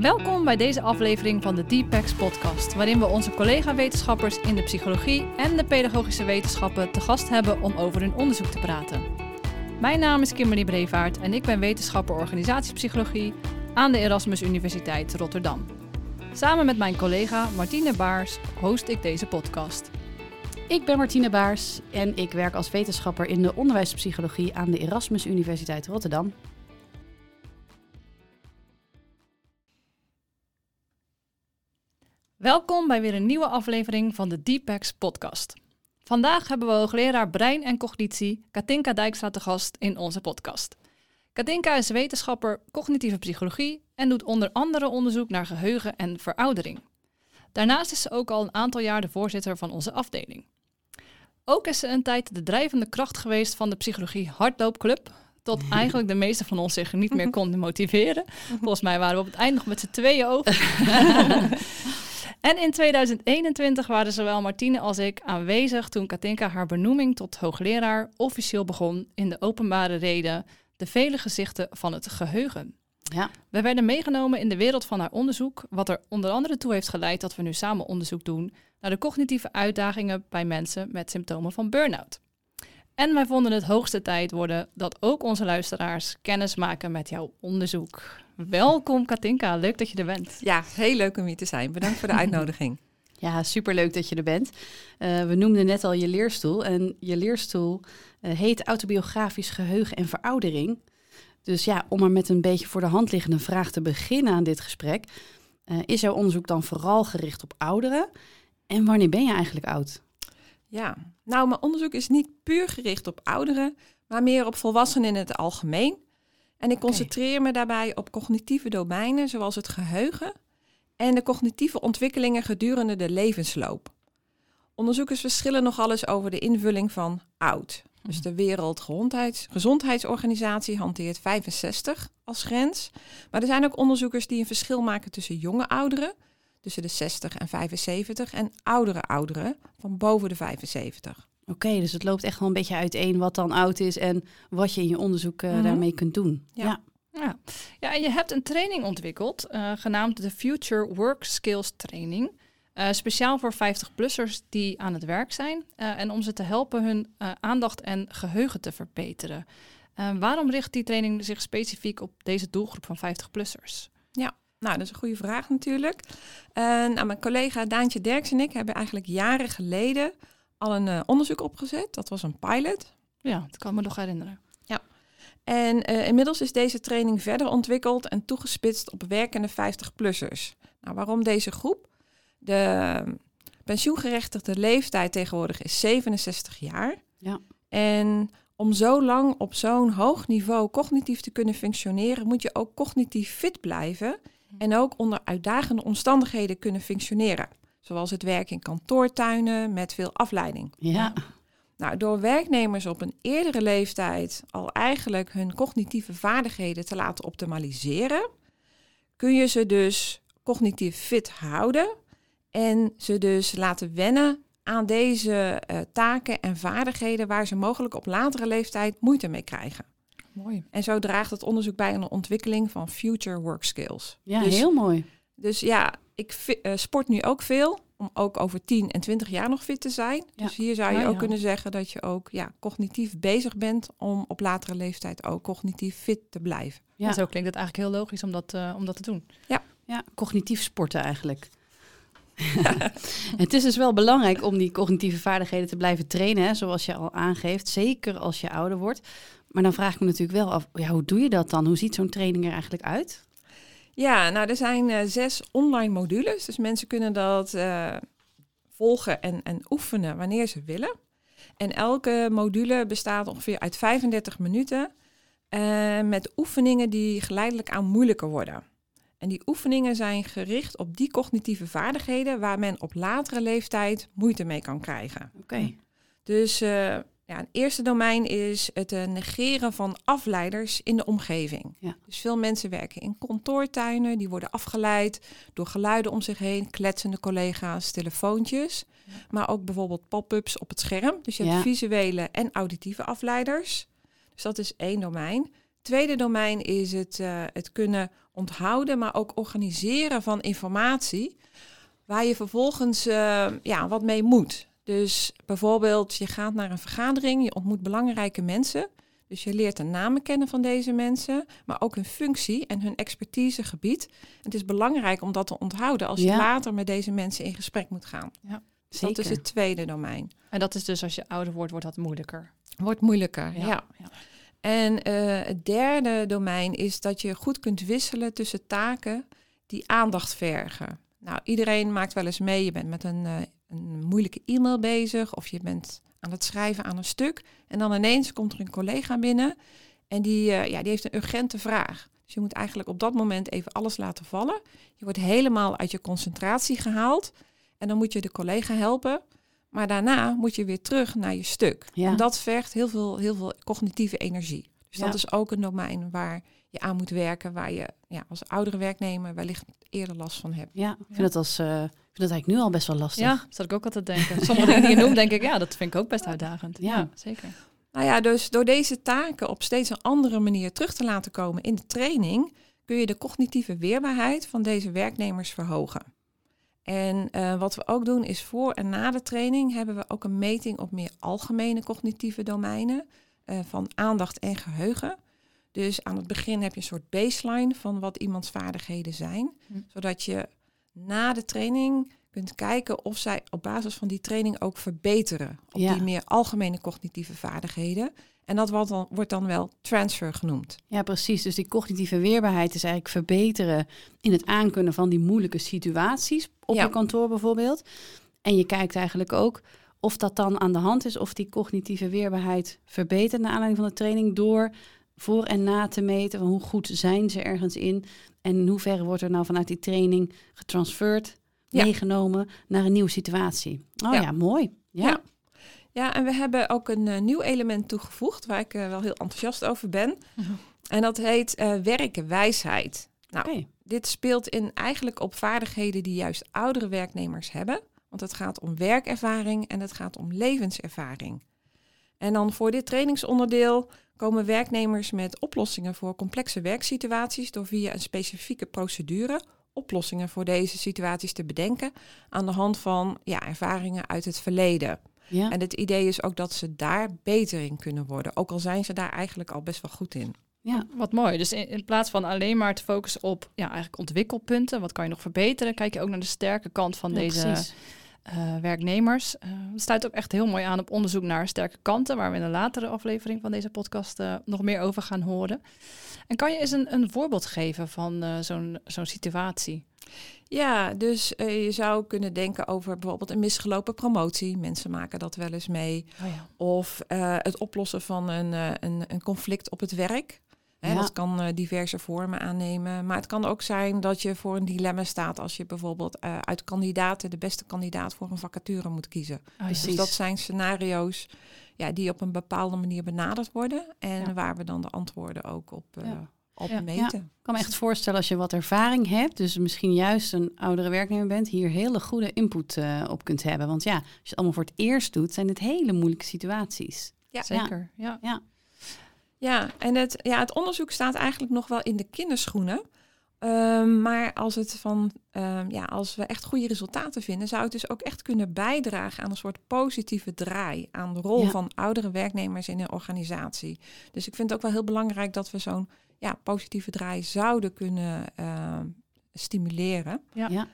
Welkom bij deze aflevering van de Deepex podcast, waarin we onze collega-wetenschappers in de psychologie en de pedagogische wetenschappen te gast hebben om over hun onderzoek te praten. Mijn naam is Kimberly Brevaart en ik ben wetenschapper organisatiepsychologie aan de Erasmus Universiteit Rotterdam. Samen met mijn collega Martine Baars host ik deze podcast. Ik ben Martine Baars en ik werk als wetenschapper in de onderwijspsychologie aan de Erasmus Universiteit Rotterdam. Welkom bij weer een nieuwe aflevering van de Deepex podcast. Vandaag hebben we hoogleraar Brein en Cognitie Katinka Dijkstra te gast in onze podcast. Katinka is wetenschapper cognitieve psychologie en doet onder andere onderzoek naar geheugen en veroudering. Daarnaast is ze ook al een aantal jaar de voorzitter van onze afdeling. Ook is ze een tijd de drijvende kracht geweest van de psychologie hardloopclub, tot eigenlijk de meeste van ons zich niet meer konden motiveren. Volgens mij waren we op het eind nog met z'n tweeën over. En in 2021 waren zowel Martine als ik aanwezig toen Katinka haar benoeming tot hoogleraar officieel begon in de openbare reden De vele gezichten van het geheugen. Ja. We werden meegenomen in de wereld van haar onderzoek, wat er onder andere toe heeft geleid dat we nu samen onderzoek doen naar de cognitieve uitdagingen bij mensen met symptomen van burn-out. En wij vonden het hoogste tijd worden dat ook onze luisteraars kennis maken met jouw onderzoek. Welkom Katinka, leuk dat je er bent. Ja, heel leuk om hier te zijn. Bedankt voor de uitnodiging. Ja, superleuk dat je er bent. Uh, we noemden net al je leerstoel en je leerstoel uh, heet autobiografisch geheugen en veroudering. Dus ja, om er met een beetje voor de hand liggende vraag te beginnen aan dit gesprek, uh, is jouw onderzoek dan vooral gericht op ouderen? En wanneer ben je eigenlijk oud? Ja, nou, mijn onderzoek is niet puur gericht op ouderen, maar meer op volwassenen in het algemeen. En ik concentreer me daarbij op cognitieve domeinen zoals het geheugen en de cognitieve ontwikkelingen gedurende de levensloop. Onderzoekers verschillen nogal eens over de invulling van oud. Dus mhm. de Wereldgezondheidsorganisatie hanteert 65 als grens. Maar er zijn ook onderzoekers die een verschil maken tussen jonge ouderen, tussen de 60 en 75, en oudere ouderen van boven de 75. Oké, dus het loopt echt wel een beetje uiteen wat dan oud is en wat je in je onderzoek uh, daarmee kunt doen. Ja. ja. Ja. en je hebt een training ontwikkeld, uh, genaamd de Future Work Skills Training. Uh, speciaal voor 50-plussers die aan het werk zijn en om ze te helpen hun aandacht en geheugen te verbeteren. waarom richt die training zich specifiek op deze doelgroep van 50-plussers? Ja, nou, dat is een goede vraag natuurlijk. nou, mijn collega Daantje Derks en ik hebben eigenlijk jaren geleden al een onderzoek opgezet. Dat was een pilot. Ja, dat kan me nog herinneren. Ja. En uh, inmiddels is deze training verder ontwikkeld en toegespitst op werkende 50-plussers. Nou, waarom deze groep? De pensioengerechtigde leeftijd tegenwoordig is 67 jaar. Ja. En om zo lang op zo'n hoog niveau cognitief te kunnen functioneren, moet je ook cognitief fit blijven en ook onder uitdagende omstandigheden kunnen functioneren. Zoals het werk in kantoortuinen met veel afleiding. Ja. Nou, door werknemers op een eerdere leeftijd al eigenlijk hun cognitieve vaardigheden te laten optimaliseren, kun je ze dus cognitief fit houden en ze dus laten wennen aan deze uh, taken en vaardigheden waar ze mogelijk op latere leeftijd moeite mee krijgen. Mooi. En zo draagt het onderzoek bij aan de ontwikkeling van future work skills. Ja, dus, heel mooi. Dus ja, ik uh, sport nu ook veel om ook over 10 en 20 jaar nog fit te zijn. Dus hier zou je ook kunnen zeggen dat je ook ja, cognitief bezig bent om op latere leeftijd ook cognitief fit te blijven. Ja, zo klinkt het eigenlijk heel logisch om dat, uh, om dat te doen. Ja. ja, cognitief sporten eigenlijk. het is dus wel belangrijk om die cognitieve vaardigheden te blijven trainen, zoals je al aangeeft, zeker als je ouder wordt. Maar dan vraag ik me natuurlijk wel af, ja, hoe doe je dat dan? Hoe ziet zo'n training er eigenlijk uit? Ja, nou er zijn uh, zes online modules. Dus mensen kunnen dat uh, volgen en, en oefenen wanneer ze willen. En elke module bestaat ongeveer uit 35 minuten. Uh, met oefeningen die geleidelijk aan moeilijker worden. En die oefeningen zijn gericht op die cognitieve vaardigheden waar men op latere leeftijd moeite mee kan krijgen. Oké. Dus Ja, een eerste domein is het eh, negeren van afleiders in de omgeving. Ja. Dus veel mensen werken in kantoortuinen, die worden afgeleid door geluiden om zich heen, kletsende collega's, telefoontjes. Maar ook bijvoorbeeld pop-ups op het scherm. Dus je hebt Ja. visuele en auditieve afleiders. Dus dat is één domein. Tweede domein is het, eh, het kunnen onthouden, maar ook organiseren van informatie. Waar je vervolgens eh, ja, wat mee moet. Dus bijvoorbeeld, je gaat naar een vergadering, je ontmoet belangrijke mensen. Dus je leert de namen kennen van deze mensen, maar ook hun functie en hun expertisegebied. Het is belangrijk om dat te onthouden als je Ja. later met deze mensen in gesprek moet gaan. Dus Zeker. dat is het tweede domein. En dat is dus als je ouder wordt, wordt dat moeilijker. Wordt moeilijker, ja. ja. En eh, het derde domein is dat je goed kunt wisselen tussen taken die aandacht vergen. Nou, iedereen maakt wel eens mee. Je bent met een, eh, een moeilijke e-mail bezig of je bent aan het schrijven aan een stuk. En dan ineens komt er een collega binnen en die, eh, ja, die heeft een urgente vraag. Dus je moet eigenlijk op dat moment even alles laten vallen. Je wordt helemaal uit je concentratie gehaald. En dan moet je de collega helpen. Maar daarna moet je weer terug naar je stuk. Ja. En dat vergt heel veel, heel veel cognitieve energie. Dus Ja. dat is ook een domein waar je aan moet werken, waar je ja, als oudere werknemer wellicht eerder last van hebt. Ja, ik vind, Het als, eh, ik vind het eigenlijk nu al best wel lastig. Ja, dat zat ik ook altijd te denken. Sommige dingen die je noemt, denk ik, ja, dat vind ik ook best uitdagend. Ja. Ja, zeker. Nou ja, dus door deze taken op steeds een andere manier terug te laten komen in de training, kun je de cognitieve weerbaarheid van deze werknemers verhogen. En eh, wat we ook doen is voor en na de training hebben we ook een meting op meer algemene cognitieve domeinen eh, van aandacht en geheugen. Dus aan het begin heb je een soort baseline van wat iemands vaardigheden zijn, Hm. zodat je na de training kunt kijken of zij op basis van die training ook verbeteren op Ja. die meer algemene cognitieve vaardigheden. En dat wordt dan, wordt dan wel transfer genoemd. Ja, precies. Dus die cognitieve weerbaarheid is eigenlijk verbeteren in het aankunnen van die moeilijke situaties op Ja. je kantoor bijvoorbeeld. En je kijkt eigenlijk ook of dat dan aan de hand is, of die cognitieve weerbaarheid verbetert naar aanleiding van de training door voor en na te meten van hoe goed zijn ze ergens in en in hoeverre wordt er nou vanuit die training getransferred, Ja. meegenomen naar een nieuwe situatie. Oh ja, Ja. mooi. Ja. Ja. Ja, en we hebben ook een eh, nieuw element toegevoegd waar ik eh, wel heel enthousiast over ben. Mhm. En dat heet eh werkenwijsheid. Nou, Oké. dit speelt in eigenlijk op vaardigheden die juist oudere werknemers hebben. Want het gaat om werkervaring en het gaat om levenservaring. En dan voor dit trainingsonderdeel komen werknemers met oplossingen voor complexe werksituaties door via een specifieke procedure oplossingen voor deze situaties te bedenken aan de hand van ja, ervaringen uit het verleden. Ja. En het idee is ook dat ze daar beter in kunnen worden, ook al zijn ze daar eigenlijk al best wel goed in. ja. Wat mooi. Dus in, in plaats van alleen maar te focussen op ja, eigenlijk ontwikkelpunten, wat kan je nog verbeteren, kijk je ook naar de sterke kant van Ja, deze precies. Eh, werknemers. Het sluit ook echt heel mooi aan op onderzoek naar sterke kanten, waar we in een latere aflevering van deze podcast eh, nog meer over gaan horen. En kan je eens een, een voorbeeld geven van zo'n zo'n situatie? Ja, dus je zou kunnen denken over bijvoorbeeld een misgelopen promotie. Mensen maken dat wel eens mee. Oh ja. Of het oplossen van een, een, een conflict op het werk. Hè, Ja. Dat kan eh, diverse vormen aannemen. Maar het kan ook zijn dat je voor een dilemma staat als je bijvoorbeeld eh, uit kandidaten de beste kandidaat voor een vacature moet kiezen. Oh ja. Precies. Dus dat zijn scenario's ja, die op een bepaalde manier benaderd worden. En Ja. waar we dan de antwoorden ook op, eh, Ja. op Ja. meten. Ik kan me echt voorstellen als je wat ervaring hebt, dus misschien juist een oudere werknemer bent, hier hele goede input eh, op kunt hebben. Want ja, als je het allemaal voor het eerst doet, zijn dit hele moeilijke situaties. Ja. Zeker, ja. Ja, en het, ja, het onderzoek staat eigenlijk nog wel in de kinderschoenen. Ehm, maar als, het van, ehm, ja, als we echt goede resultaten vinden, zou het dus ook echt kunnen bijdragen aan een soort positieve draai aan de rol Ja. van oudere werknemers in een organisatie. Dus ik vind het ook wel heel belangrijk dat we zo'n ja, positieve draai zouden kunnen ehm, stimuleren. Ja. Ja.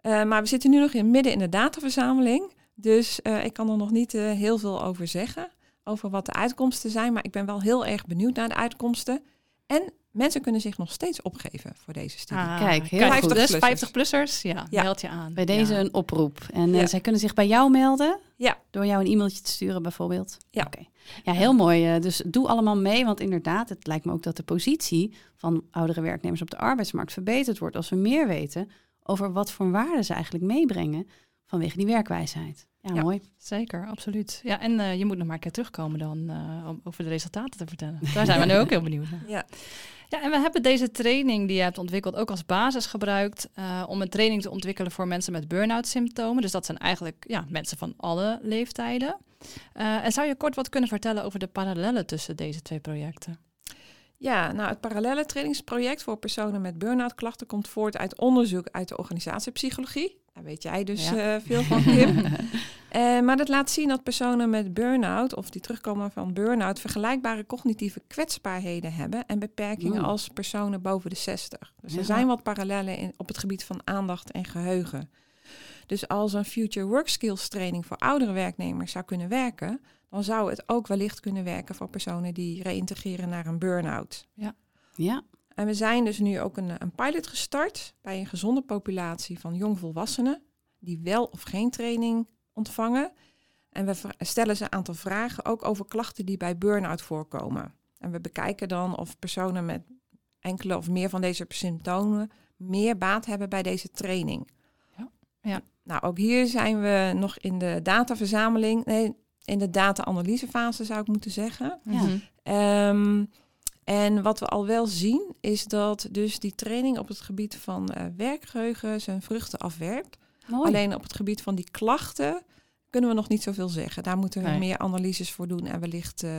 Eh, maar we zitten nu nog in, midden in de dataverzameling. Dus eh, ik kan er nog niet eh, heel veel over zeggen. Over wat de uitkomsten zijn. Maar ik ben wel heel erg benieuwd naar de uitkomsten. En mensen kunnen zich nog steeds opgeven voor deze studie. Ah, Kijk, heel kijk, goed. Dus 50-plussers. 50-plussers, ja, Ja. meld je aan. Bij deze Ja. een oproep. En eh, zij kunnen zich bij jou melden? Ja. Door jou een e-mailtje te sturen bijvoorbeeld? Ja. Oké. Ja, heel mooi. eh, Dus doe allemaal mee, want inderdaad, het lijkt me ook dat de positie van oudere werknemers op de arbeidsmarkt verbeterd wordt als we meer weten over wat voor waarden ze eigenlijk meebrengen vanwege die werkwijsheid. Ja, mooi. Zeker, absoluut. Ja, en eh, je moet nog maar een keer terugkomen dan eh, om over de resultaten te vertellen. Daar zijn we nu ook heel benieuwd naar. Ja. Ja, en we hebben deze training die je hebt ontwikkeld ook als basis gebruikt eh, om een training te ontwikkelen voor mensen met burn-out symptomen. Dus dat zijn eigenlijk ja, mensen van alle leeftijden. En zou je kort wat kunnen vertellen over de parallellen tussen deze twee projecten? Ja, nou het parallelle trainingsproject voor personen met burn-out klachten komt voort uit onderzoek uit de organisatiepsychologie. Daar weet jij dus Ja. eh, veel van, Kim. Eh, maar dat laat zien dat personen met burn-out of die terugkomen van burn-out vergelijkbare cognitieve kwetsbaarheden hebben en beperkingen Oeh. als personen boven de 60. Dus Ja. er zijn wat parallellen in, op het gebied van aandacht en geheugen. Dus als een future work skills training voor oudere werknemers zou kunnen werken, dan zou het ook wellicht kunnen werken voor personen die reïntegreren naar een burn-out. Ja, En we zijn dus nu ook een, een pilot gestart bij een gezonde populatie van jongvolwassenen die wel of geen training ontvangen. En we stellen ze een aantal vragen ook over klachten die bij burn-out voorkomen. En we bekijken dan of personen met enkele of meer van deze symptomen meer baat hebben bij deze training. Ja. Ja. Nou, ook hier zijn we nog in de dataverzameling, nee, in de data-analysefase zou ik moeten zeggen. Ja. Mhm. Ehm, en wat we al wel zien, is dat dus die training op het gebied van eh, werkgeheugen zijn vruchten afwerpt. mooi. Alleen op het gebied van die klachten kunnen we nog niet zoveel zeggen. Daar moeten we Nee. meer analyses voor doen en wellicht eh,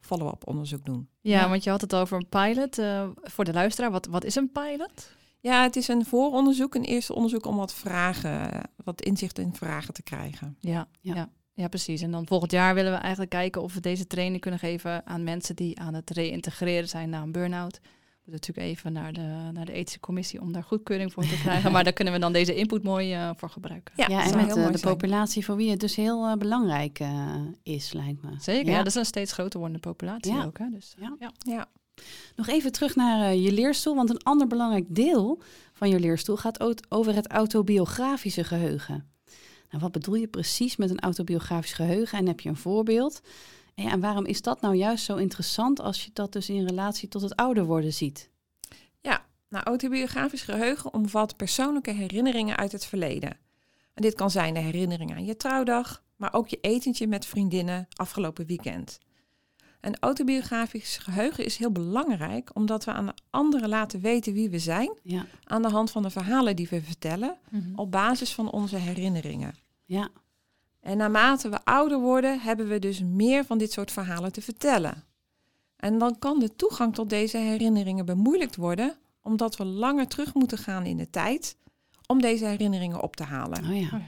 follow-up onderzoek doen. Ja, Ja. want je had het over een pilot. eh, voor de luisteraar, wat, wat is een pilot? Ja, het is een vooronderzoek, een eerste onderzoek om wat vragen, wat inzicht in vragen te krijgen. Ja, Ja. ja. ja. precies. En dan volgend jaar willen we eigenlijk kijken of we deze training kunnen geven aan mensen die aan het reïntegreren zijn na een burn-out. We moeten natuurlijk even naar de, naar de ethische commissie om daar goedkeuring voor te krijgen. maar daar kunnen we dan deze input mooi eh, voor gebruiken. Ja, en met eh, de zijn. populatie voor wie het dus heel eh, belangrijk is, lijkt me. Zeker, ja. Ja. dat is een steeds groter wordende populatie Ja. ook. Hè? Dus, Ja. ja. Ja. Nog even terug naar eh, je leerstoel, want een ander belangrijk deel van je leerstoel gaat over het autobiografische geheugen. Nou, wat bedoel je precies met een autobiografisch geheugen en heb je een voorbeeld? En, ja, en waarom is dat nou juist zo interessant als je dat dus in relatie tot het ouder worden ziet? Nou, autobiografisch geheugen omvat persoonlijke herinneringen uit het verleden. En dit kan zijn de herinnering aan je trouwdag, maar ook je etentje met vriendinnen afgelopen weekend. Een autobiografisch geheugen is heel belangrijk omdat we aan de anderen laten weten wie we zijn Ja, aan de hand van de verhalen die we vertellen Mhm. op basis van onze herinneringen. ja, En naarmate we ouder worden, hebben we dus meer van dit soort verhalen te vertellen. En dan kan de toegang tot deze herinneringen bemoeilijkt worden, omdat we langer terug moeten gaan in de tijd om deze herinneringen op te halen. Oh ja.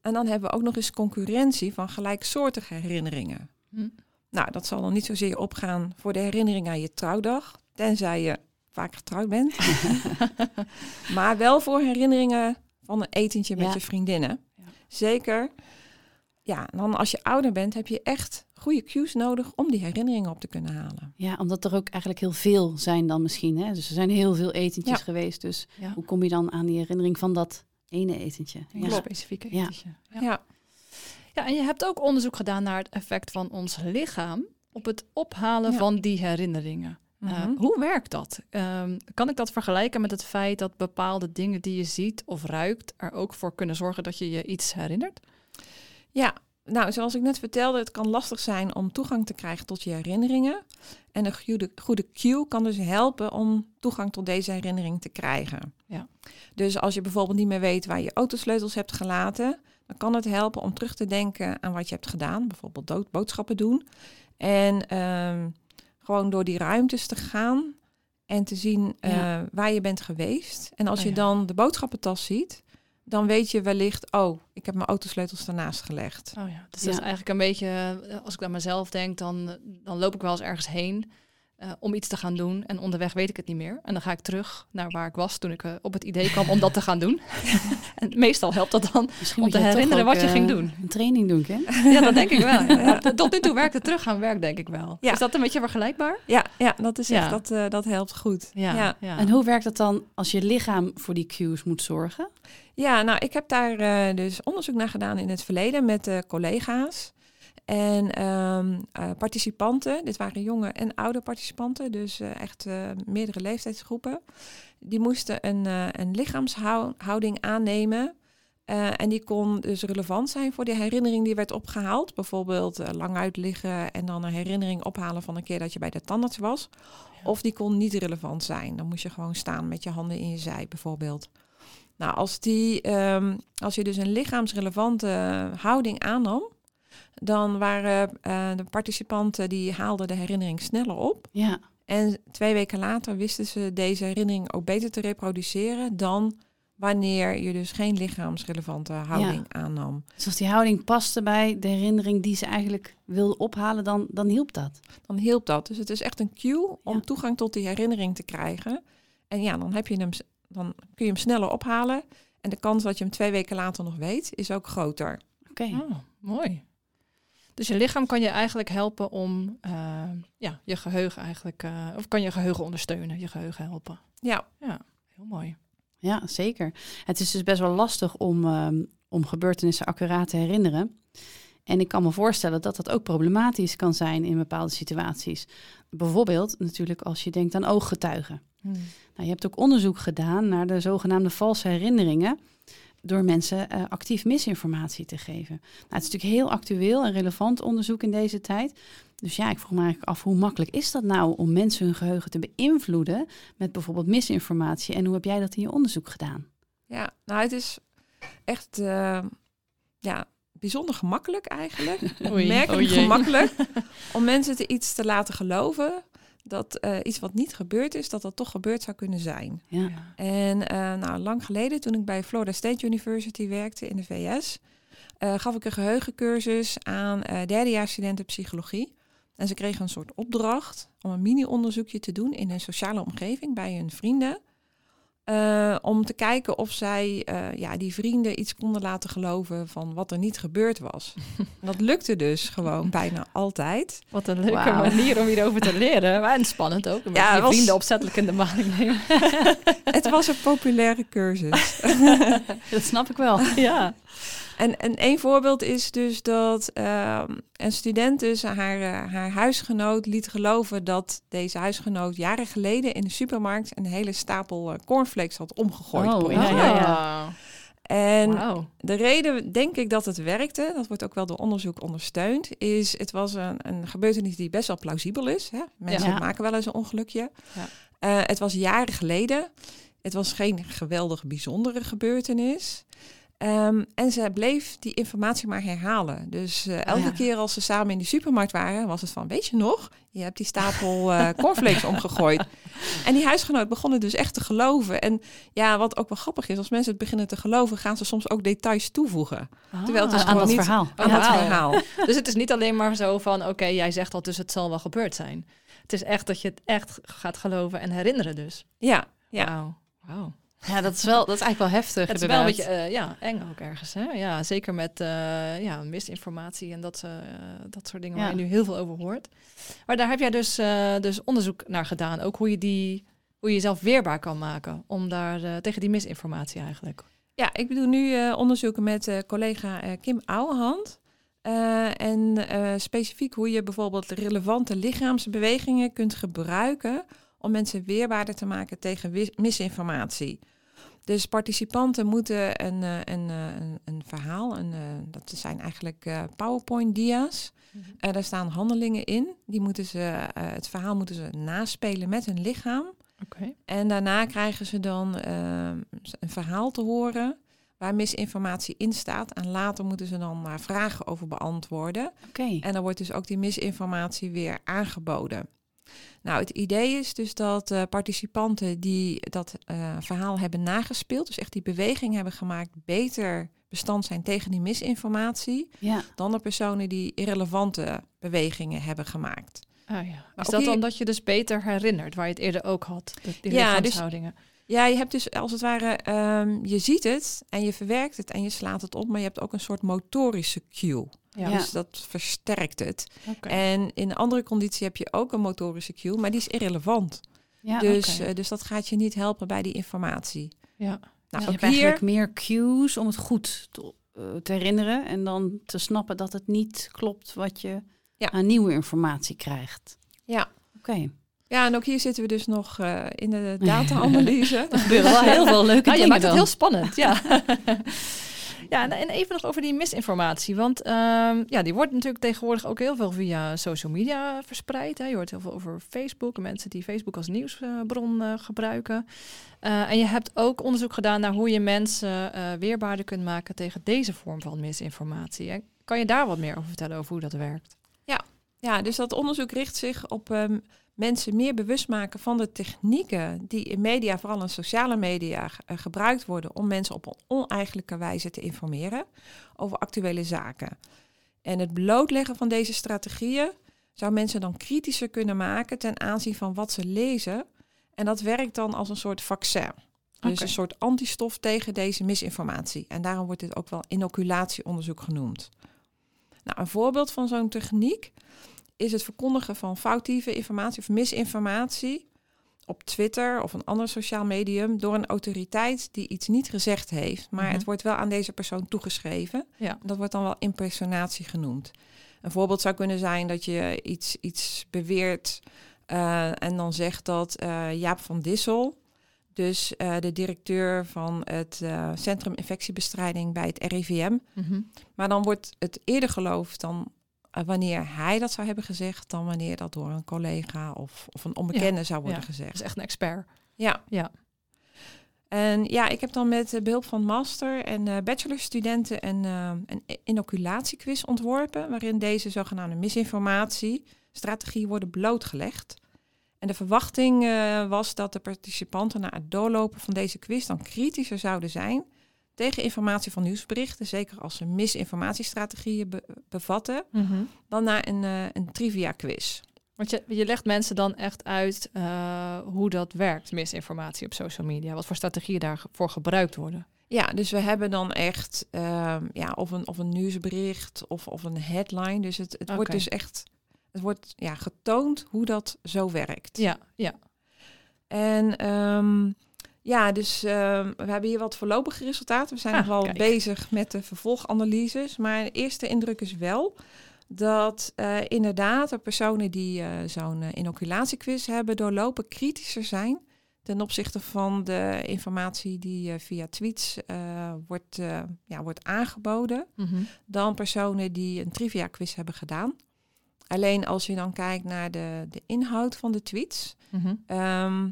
En dan hebben we ook nog eens concurrentie van gelijksoortige herinneringen. Hm. Nou, dat zal dan niet zozeer opgaan voor de herinnering aan je trouwdag, tenzij je vaak getrouwd bent. maar wel voor herinneringen van een etentje met Ja. je vriendinnen. Ja. Zeker. Ja, en dan als je ouder bent, heb je echt goede cues nodig om die herinneringen op te kunnen halen. Ja, omdat er ook eigenlijk heel veel zijn dan misschien. Hè? Dus er zijn heel veel etentjes Ja. geweest. Dus Ja. hoe kom je dan aan die herinnering van dat ene etentje? Een Ja. specifieke Ja. etentje. Ja. Ja. En je hebt ook onderzoek gedaan naar het effect van ons lichaam op het ophalen Ja. van die herinneringen. Uh, Mhm. hoe werkt dat? Ehm, kan ik dat vergelijken met het feit dat bepaalde dingen die je ziet of ruikt er ook voor kunnen zorgen dat je je iets herinnert? Ja, nou, zoals ik net vertelde, het kan lastig zijn om toegang te krijgen tot je herinneringen. En een goede, goede cue kan dus helpen om toegang tot deze herinnering te krijgen. Ja. Dus als je bijvoorbeeld niet meer weet waar je autosleutels hebt gelaten, dan kan het helpen om terug te denken aan wat je hebt gedaan. Bijvoorbeeld dood, boodschappen doen. En ehm, gewoon door die ruimtes te gaan en te zien eh, waar je bent geweest. En als Oh je ja. dan de boodschappentas ziet, dan weet je wellicht, oh, ik heb mijn autosleutels daarnaast gelegd. Oh ja, dus Ja. dat is eigenlijk een beetje, eh, als ik aan mezelf denk, dan, dan loop ik wel eens ergens heen eh, om iets te gaan doen. En onderweg weet ik het niet meer. En dan ga ik terug naar waar ik was toen ik eh, op het idee kwam om dat te gaan doen. en meestal helpt dat dan Misschien om te herinneren ook, wat je ging eh, doen. Een training doen, Ken? Ja, dat denk ik wel. Ja. Tot nu toe werkt het terug aan werk, denk ik wel. Ja. Is dat een beetje vergelijkbaar? Ja, ja dat is Ja. echt, dat, dat helpt goed. Ja. ja. ja. En hoe werkt het dan als je lichaam voor die cues moet zorgen? Ja, nou, ik heb daar dus onderzoek naar gedaan in het verleden met eh, collega's. En ehm, eh, participanten, dit waren jonge en oude participanten, dus eh, echt eh, meerdere leeftijdsgroepen. Die moesten een, een lichaamshouding aannemen en die kon dus relevant zijn voor de herinnering die werd opgehaald. Bijvoorbeeld lang uitliggen en dan een herinnering ophalen van een keer dat je bij de tandarts was. Of die kon niet relevant zijn. Dan moest je gewoon staan met je handen in je zij bijvoorbeeld. Nou, als, die, ehm, als je dus een lichaamsrelevante houding aannam, dan waren uh, de participanten die haalden de herinnering sneller op. Ja. En twee weken later wisten ze deze herinnering ook beter te reproduceren dan wanneer je dus geen lichaamsrelevante houding aannam. Dus als die houding paste bij de herinnering die ze eigenlijk wilde ophalen, dan, dan hielp dat? Dan hielp dat. Dus het is echt een cue om toegang tot die herinnering te krijgen. En ja, dan, heb je hem, dan kun je hem sneller ophalen. En de kans dat je hem twee weken later nog weet, is ook groter. Oké, oh, mooi. Dus je lichaam kan je eigenlijk helpen om uh, ja, je geheugen eigenlijk, uh, of kan je geheugen ondersteunen, je geheugen helpen. Ja. Ja, heel mooi. Ja, zeker. Het is dus best wel lastig om, um, om gebeurtenissen accuraat te herinneren. En ik kan me voorstellen dat dat ook problematisch kan zijn in bepaalde situaties. Bijvoorbeeld natuurlijk als je denkt aan ooggetuigen. Hmm. Nou, je hebt ook onderzoek gedaan naar de zogenaamde valse herinneringen door mensen uh, actief misinformatie te geven. Nou, het is natuurlijk heel actueel en relevant onderzoek in deze tijd. Dus ja, ik vroeg me eigenlijk af, hoe makkelijk is dat nou om mensen hun geheugen te beïnvloeden met bijvoorbeeld misinformatie? En hoe heb jij dat in je onderzoek gedaan? Ja, nou het is echt uh, ja, bijzonder gemakkelijk eigenlijk. Merkelijk gemakkelijk om mensen te iets te laten geloven dat uh, iets wat niet gebeurd is, dat dat toch gebeurd zou kunnen zijn. Ja. En uh, nou, lang geleden, toen ik bij Florida State University werkte in de VS, uh, gaf ik een geheugencursus aan derdejaarsstudenten psychologie. En ze kregen een soort opdracht om een mini-onderzoekje te doen in een sociale omgeving bij hun vrienden. Uh, om te kijken of zij uh, ja, die vrienden iets konden laten geloven van wat er niet gebeurd was. dat lukte dus gewoon bijna altijd. Wat een leuke wow. manier om hierover te leren. Maar en spannend ook. Ja, je was... vrienden opzettelijk in de maling nemen. het was een populaire cursus. dat snap ik wel. Ja. En, en één voorbeeld is dus dat uh, een student dus haar, uh, haar huisgenoot liet geloven dat deze huisgenoot jaren geleden in de supermarkt een hele stapel uh, cornflakes had omgegooid. Oh, ja, ja, ja. En wow. de reden, denk ik, dat het werkte, dat wordt ook wel door onderzoek ondersteund, is het was een, een gebeurtenis die best wel plausibel is. Hè? Mensen ja. maken wel eens een ongelukje. Ja. het was jaren geleden. Het was geen geweldig bijzondere gebeurtenis. Um, en ze bleef die informatie maar herhalen. Dus uh, elke ja. keer als ze samen in de supermarkt waren, was het van, weet je nog, je hebt die stapel uh, cornflakes omgegooid. En die huisgenoot begonnen dus echt te geloven. En ja, wat ook wel grappig is, als mensen het beginnen te geloven, gaan ze soms ook details toevoegen. Ah, Terwijl het is aan dat niet, verhaal. Aan ja. dat verhaal. dus het is niet alleen maar zo van, oké, okay, jij zegt dat, dus het zal wel gebeurd zijn. Het is echt dat je het echt gaat geloven en herinneren dus. Ja, ja. Wauw. Wow. Ja, dat is wel, dat is eigenlijk wel heftig. Het is wel een beetje uh, ja, eng ook ergens. Hè? Ja, zeker met uh, ja, misinformatie en dat, uh, dat soort dingen ja. waar je nu heel veel over hoort. Maar daar heb jij dus, dus onderzoek naar gedaan. Ook hoe je, die, hoe je jezelf weerbaar kan maken om daar tegen die misinformatie eigenlijk. Ja, ik bedoel nu onderzoeken met collega Kim Ouwehand. en specifiek hoe je bijvoorbeeld relevante lichaamsbewegingen kunt gebruiken om mensen weerbaarder te maken tegen misinformatie. Dus participanten moeten een, een, een, een verhaal, een, dat zijn eigenlijk PowerPoint-dia's. Mm -hmm. daar staan handelingen in. Die moeten ze, het verhaal moeten ze naspelen met hun lichaam. Okay. En daarna krijgen ze dan een verhaal te horen waar misinformatie in staat. En later moeten ze dan daar vragen over beantwoorden. Okay. En dan wordt dus ook die misinformatie weer aangeboden. Nou, het idee is dus dat uh, participanten die dat uh, verhaal hebben nagespeeld, dus echt die beweging hebben gemaakt, beter bestand zijn tegen die misinformatie ja. dan de personen die irrelevante bewegingen hebben gemaakt. Ah, ja. Is dat dan dat je dus beter herinnert, waar je het eerder ook had, die ja, dus, ja, je hebt dus als het ware, um, je ziet het en je verwerkt het en je slaat het op, maar je hebt ook een soort motorische cue. Ja. Dus dat versterkt het. Okay. En in een andere conditie heb je ook een motorische cue, maar die is irrelevant. Ja, dus, okay. uh, dus dat gaat je niet helpen bij die informatie. Ja. Nou, dus je hebt hier... eigenlijk meer cues om het goed te, uh, te, herinneren en dan te snappen dat het niet klopt wat je ja. aan nieuwe informatie krijgt. Ja. Oké. Okay. Ja, en ook hier zitten we dus nog uh, in de data-analyse. er gebeuren wel heel veel leuke ah, dingen. Je maakt dan. het heel spannend, ja. Ja, en, en even nog over die misinformatie. Want ehm, ja, die wordt natuurlijk tegenwoordig ook heel veel via social media verspreid. Hè. Je hoort heel veel over Facebook en mensen die Facebook als nieuwsbron eh, gebruiken. Eh, en je hebt ook onderzoek gedaan naar hoe je mensen eh, weerbaarder kunt maken tegen deze vorm van misinformatie. Kan je daar wat meer over vertellen over hoe dat werkt? Ja, dus dat onderzoek richt zich op ehm, mensen meer bewust maken van de technieken die in media, vooral in sociale media, eh, gebruikt worden om mensen op een oneigenlijke wijze te informeren over actuele zaken. En het blootleggen van deze strategieën zou mensen dan kritischer kunnen maken ten aanzien van wat ze lezen. En dat werkt dan als een soort vaccin. Dus een soort antistof tegen deze misinformatie. En daarom wordt dit ook wel inoculatieonderzoek genoemd. Nou, een voorbeeld van zo'n techniek is het verkondigen van foutieve informatie of misinformatie op Twitter of een ander sociaal medium door een autoriteit die iets niet gezegd heeft, maar Mhm. het wordt wel aan deze persoon toegeschreven. Ja. Dat wordt dan wel impersonatie genoemd. Een voorbeeld zou kunnen zijn dat je iets, iets beweert eh, en dan zegt dat eh, Jaap van Dissel, dus eh, de directeur van het Centrum Infectiebestrijding bij het RIVM, Mhm. maar dan wordt het eerder geloofd dan wanneer hij dat zou hebben gezegd, dan wanneer dat door een collega of, of een onbekende zou worden ja. gezegd. Dat is echt een expert. Ja. Ja. En ja, ik heb dan met eh, behulp van master- en eh bachelorstudenten een, eh, een inoculatiequiz ontworpen, waarin deze zogenaamde misinformatiestrategieën worden blootgelegd. En de verwachting eh, was dat de participanten na het doorlopen van deze quiz dan kritischer zouden zijn tegen informatie van nieuwsberichten, zeker als ze misinformatiestrategieën be- bevatten, dan naar een, eh, een trivia quiz. Want je, je legt mensen dan echt uit eh, hoe dat werkt, misinformatie op social media. Wat voor strategieën daarvoor gebruikt worden. Ja, dus we hebben dan echt ehm, ja, of, een, of een nieuwsbericht of, of een headline. Dus het, het wordt dus echt het wordt, ja, getoond hoe dat zo werkt. Ja, ja. En ehm, ja, dus ehm, we hebben hier wat voorlopige resultaten. We zijn Ah, nog wel kijk. bezig met de vervolganalyses. Maar de eerste indruk is wel dat eh, inderdaad de personen die eh, zo'n eh, inoculatiequiz hebben doorlopen kritischer zijn ten opzichte van de informatie die via tweets wordt, ja, wordt aangeboden Mhm. dan personen die een trivia quiz hebben gedaan. Alleen als je dan kijkt naar de, de inhoud van de tweets. Ehm,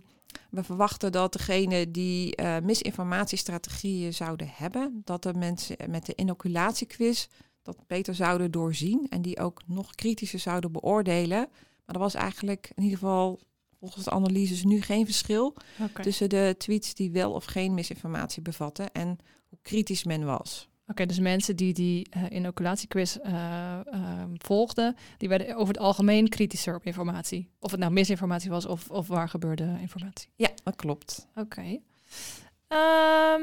we verwachten dat degene die eh, misinformatiestrategieën zouden hebben, dat de mensen met de inoculatiequiz dat beter zouden doorzien en die ook nog kritischer zouden beoordelen. Maar er was eigenlijk in ieder geval volgens de analyses nu geen verschil tussen de tweets die wel of geen misinformatie bevatten en hoe kritisch men was. Oké, dus mensen die die eh, inoculatiequiz ehm, volgden, die werden over het algemeen kritischer op informatie. Of het nou misinformatie was of, of waar gebeurde informatie. Ja, dat klopt. Oké. Ehm,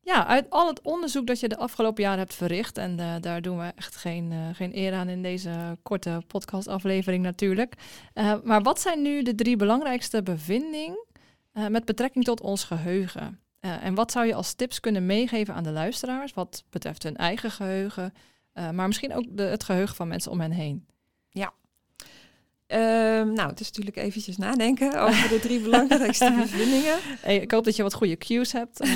ja, uit al het onderzoek dat je de afgelopen jaren hebt verricht, en eh, daar doen we echt geen, geen eer aan in deze korte podcastaflevering natuurlijk. Maar wat zijn nu de drie belangrijkste bevindingen met betrekking tot ons geheugen? Eh, en wat zou je als tips kunnen meegeven aan de luisteraars wat betreft hun eigen geheugen, eh, maar misschien ook de, het geheugen van mensen om hen heen? Ehm, nou, het is natuurlijk eventjes nadenken over de drie belangrijkste bevindingen. Hey, ik hoop dat je wat goede cues hebt.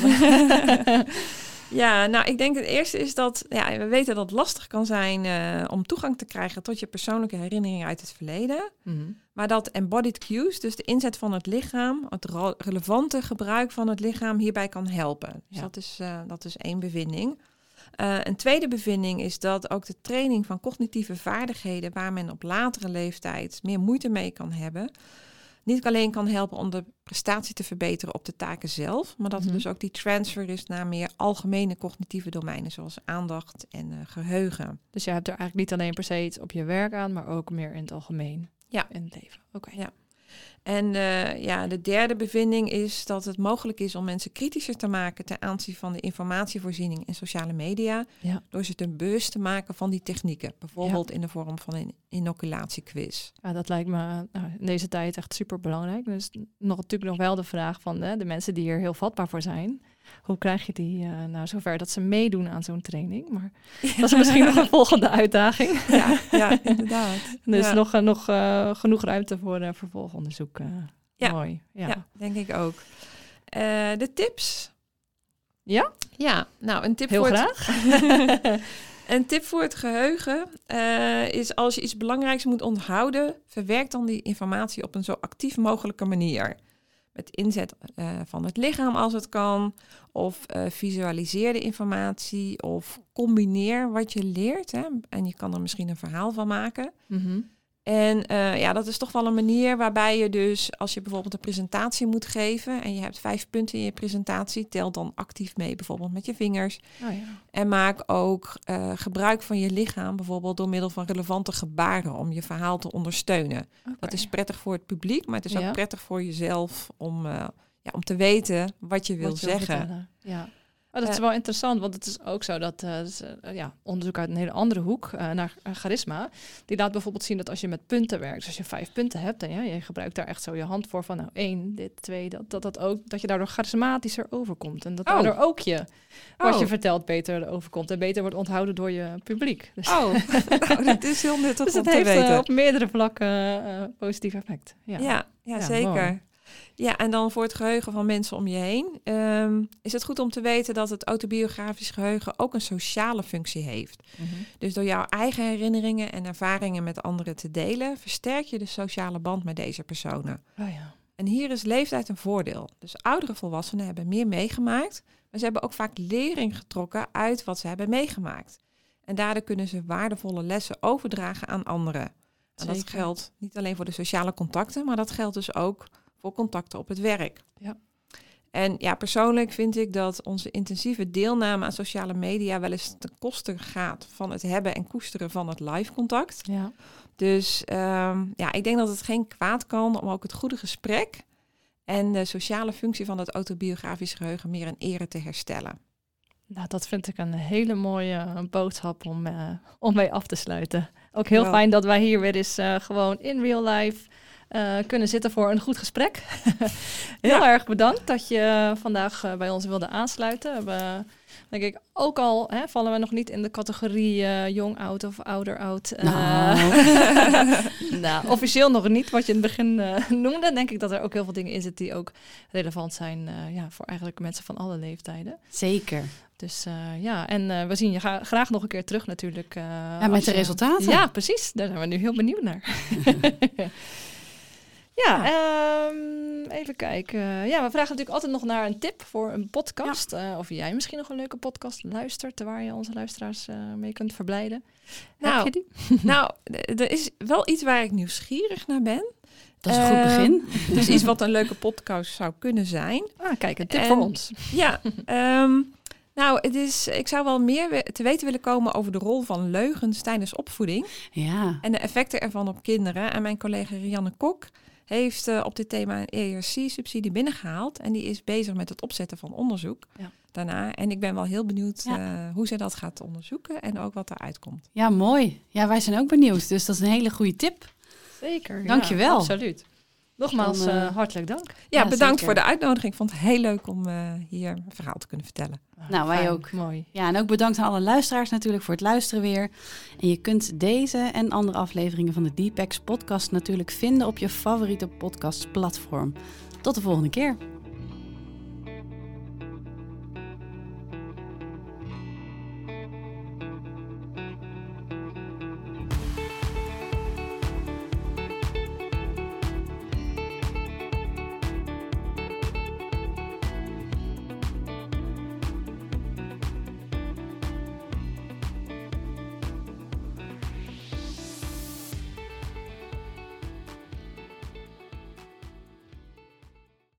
Ja, nou, ik denk het eerste is dat ja, we weten dat het lastig kan zijn eh, om toegang te krijgen tot je persoonlijke herinneringen uit het verleden. Mhm. Maar dat embodied cues, dus de inzet van het lichaam, het relevante gebruik van het lichaam hierbij kan helpen. Dus Ja. dat, is, eh, dat is één bevinding. Eh, een tweede bevinding is dat ook de training van cognitieve vaardigheden, waar men op latere leeftijd meer moeite mee kan hebben, niet alleen kan helpen om de prestatie te verbeteren op de taken zelf, maar dat Mhm. er dus ook die transfer is naar meer algemene cognitieve domeinen, zoals aandacht en eh, geheugen. Dus je hebt er eigenlijk niet alleen per se iets op je werk aan, maar ook meer in het algemeen. Ja. In het leven. Oké. Ja. En eh, ja, de derde bevinding is dat het mogelijk is om mensen kritischer te maken ten aanzien van de informatievoorziening en sociale media. Ja. Door ze te bewust te maken van die technieken. Bijvoorbeeld in de vorm van een inoculatiequiz. Ja, dat lijkt me nou, in deze tijd echt super belangrijk. Dus nog natuurlijk nog wel de vraag van hè, de mensen die hier heel vatbaar voor zijn. Hoe krijg je die eh, nou zover dat ze meedoen aan zo'n training? Maar dat is misschien nog een volgende uitdaging. Ja, ja inderdaad. Dus Ja. nog, eh, nog eh, genoeg ruimte voor vervolgonderzoek. Ja. Mooi. Ja. Denk ik ook. De tips. Ja? Ja, nou een tip Heel voor graag. Het, een tip voor het geheugen eh, is als je iets belangrijks moet onthouden, verwerk dan die informatie op een zo actief mogelijke manier. Met inzet eh, van het lichaam als het kan, of eh, visualiseer de informatie, of combineer wat je leert. Hè, en je kan er misschien een verhaal van maken. Mhm. En eh, ja, dat is toch wel een manier waarbij je dus, als je bijvoorbeeld een presentatie moet geven en je hebt vijf punten in je presentatie, tel dan actief mee, bijvoorbeeld met je vingers. Oh, ja. En maak ook eh, gebruik van je lichaam, bijvoorbeeld door middel van relevante gebaren om je verhaal te ondersteunen. Dat is prettig voor het publiek, maar het is Ja. ook prettig voor jezelf om, eh, ja, om te weten wat je wil Wat je wil zeggen. Ja. Oh, dat is wel interessant, want het is ook zo dat, eh, dat is, eh, ja, onderzoek uit een hele andere hoek eh, naar eh, charisma, die laat bijvoorbeeld zien dat als je met punten werkt, dus als je vijf punten hebt en ja, je gebruikt daar echt zo je hand voor van nou één, dit, twee, dat, dat, dat ook, dat je daardoor charismatischer overkomt en dat Oh. daardoor ook je, wat Oh. je vertelt beter overkomt en beter wordt onthouden door je publiek. Dus, Oh, nou, dat is heel nuttig dus om het te heeft eh, weten. op meerdere vlakken eh positief effect. Ja. Ja, ja, Ja, zeker. mooi. Ja, en dan voor het geheugen van mensen om je heen ehm, is het goed om te weten dat het autobiografisch geheugen ook een sociale functie heeft. Mhm. Dus door jouw eigen herinneringen en ervaringen met anderen te delen, versterk je de sociale band met deze personen. Oh, ja. En hier is leeftijd een voordeel. Dus oudere volwassenen hebben meer meegemaakt, maar ze hebben ook vaak lering getrokken uit wat ze hebben meegemaakt. En daardoor kunnen ze waardevolle lessen overdragen aan anderen. En dat geldt niet alleen voor de sociale contacten, maar dat geldt dus ook voor contacten op het werk. Ja. En ja, persoonlijk vind ik dat onze intensieve deelname aan sociale media wel eens ten koste gaat van het hebben en koesteren van het live contact. Ja. Dus ehm, ja, ik denk dat het geen kwaad kan om ook het goede gesprek en de sociale functie van het autobiografisch geheugen meer in ere te herstellen. Nou, dat vind ik een hele mooie eh, boodschap om, eh, om mee af te sluiten. Ook heel Ja. fijn dat wij hier weer eens eh, gewoon in real life eh, kunnen zitten voor een goed gesprek. heel Ja. erg bedankt dat je eh, vandaag eh, bij ons wilde aansluiten. We denk ik, ook al hè, vallen we nog niet in de categorie jong oud of ouder oud. Nou. nou, officieel nog niet, wat je in het begin noemde. Denk ik dat er ook heel veel dingen in zitten die ook relevant zijn ja, voor eigenlijk mensen van alle leeftijden. Zeker. Dus ja, en we zien je gra- graag nog een keer terug natuurlijk. Ja, als met de je- resultaten. Ja, precies. Daar zijn we nu heel benieuwd naar. Ja, ehm, even kijken. Ja, we vragen natuurlijk altijd nog naar een tip voor een podcast. Eh, of jij misschien nog een leuke podcast luistert... waar je onze luisteraars eh, mee kunt verblijden. Nou, Heb je die? nou, er is wel iets waar ik nieuwsgierig naar ben. Dat is een goed Ehm, begin. Dus iets wat een leuke podcast zou kunnen zijn. Ah, kijk, een tip En- voor ons. Ja, ehm, nou, het is, ik zou wel meer te weten willen komen over de rol van leugens tijdens opvoeding Ja. en de effecten ervan op kinderen. En mijn collega Rianne Kok heeft eh, op dit thema een ERC-subsidie binnengehaald en die is bezig met het opzetten van onderzoek Ja. daarna. En ik ben wel heel benieuwd Ja. eh, hoe zij dat gaat onderzoeken en ook wat eruit komt. ja, mooi. Ja, wij zijn ook benieuwd. Dus dat is een hele goede tip. Zeker. ja, Dankjewel. absoluut. Nogmaals, Dan, eh, eh, hartelijk dank. Ja, Ja, bedankt zeker. voor de uitnodiging. Ik vond het heel leuk om eh, hier een verhaal te kunnen vertellen. Nou, wij Fijn, ook. Mooi. Ja, en ook bedankt aan alle luisteraars natuurlijk voor het luisteren weer. En je kunt deze en andere afleveringen van de Deepex podcast natuurlijk vinden op je favoriete podcastplatform. Tot de volgende keer.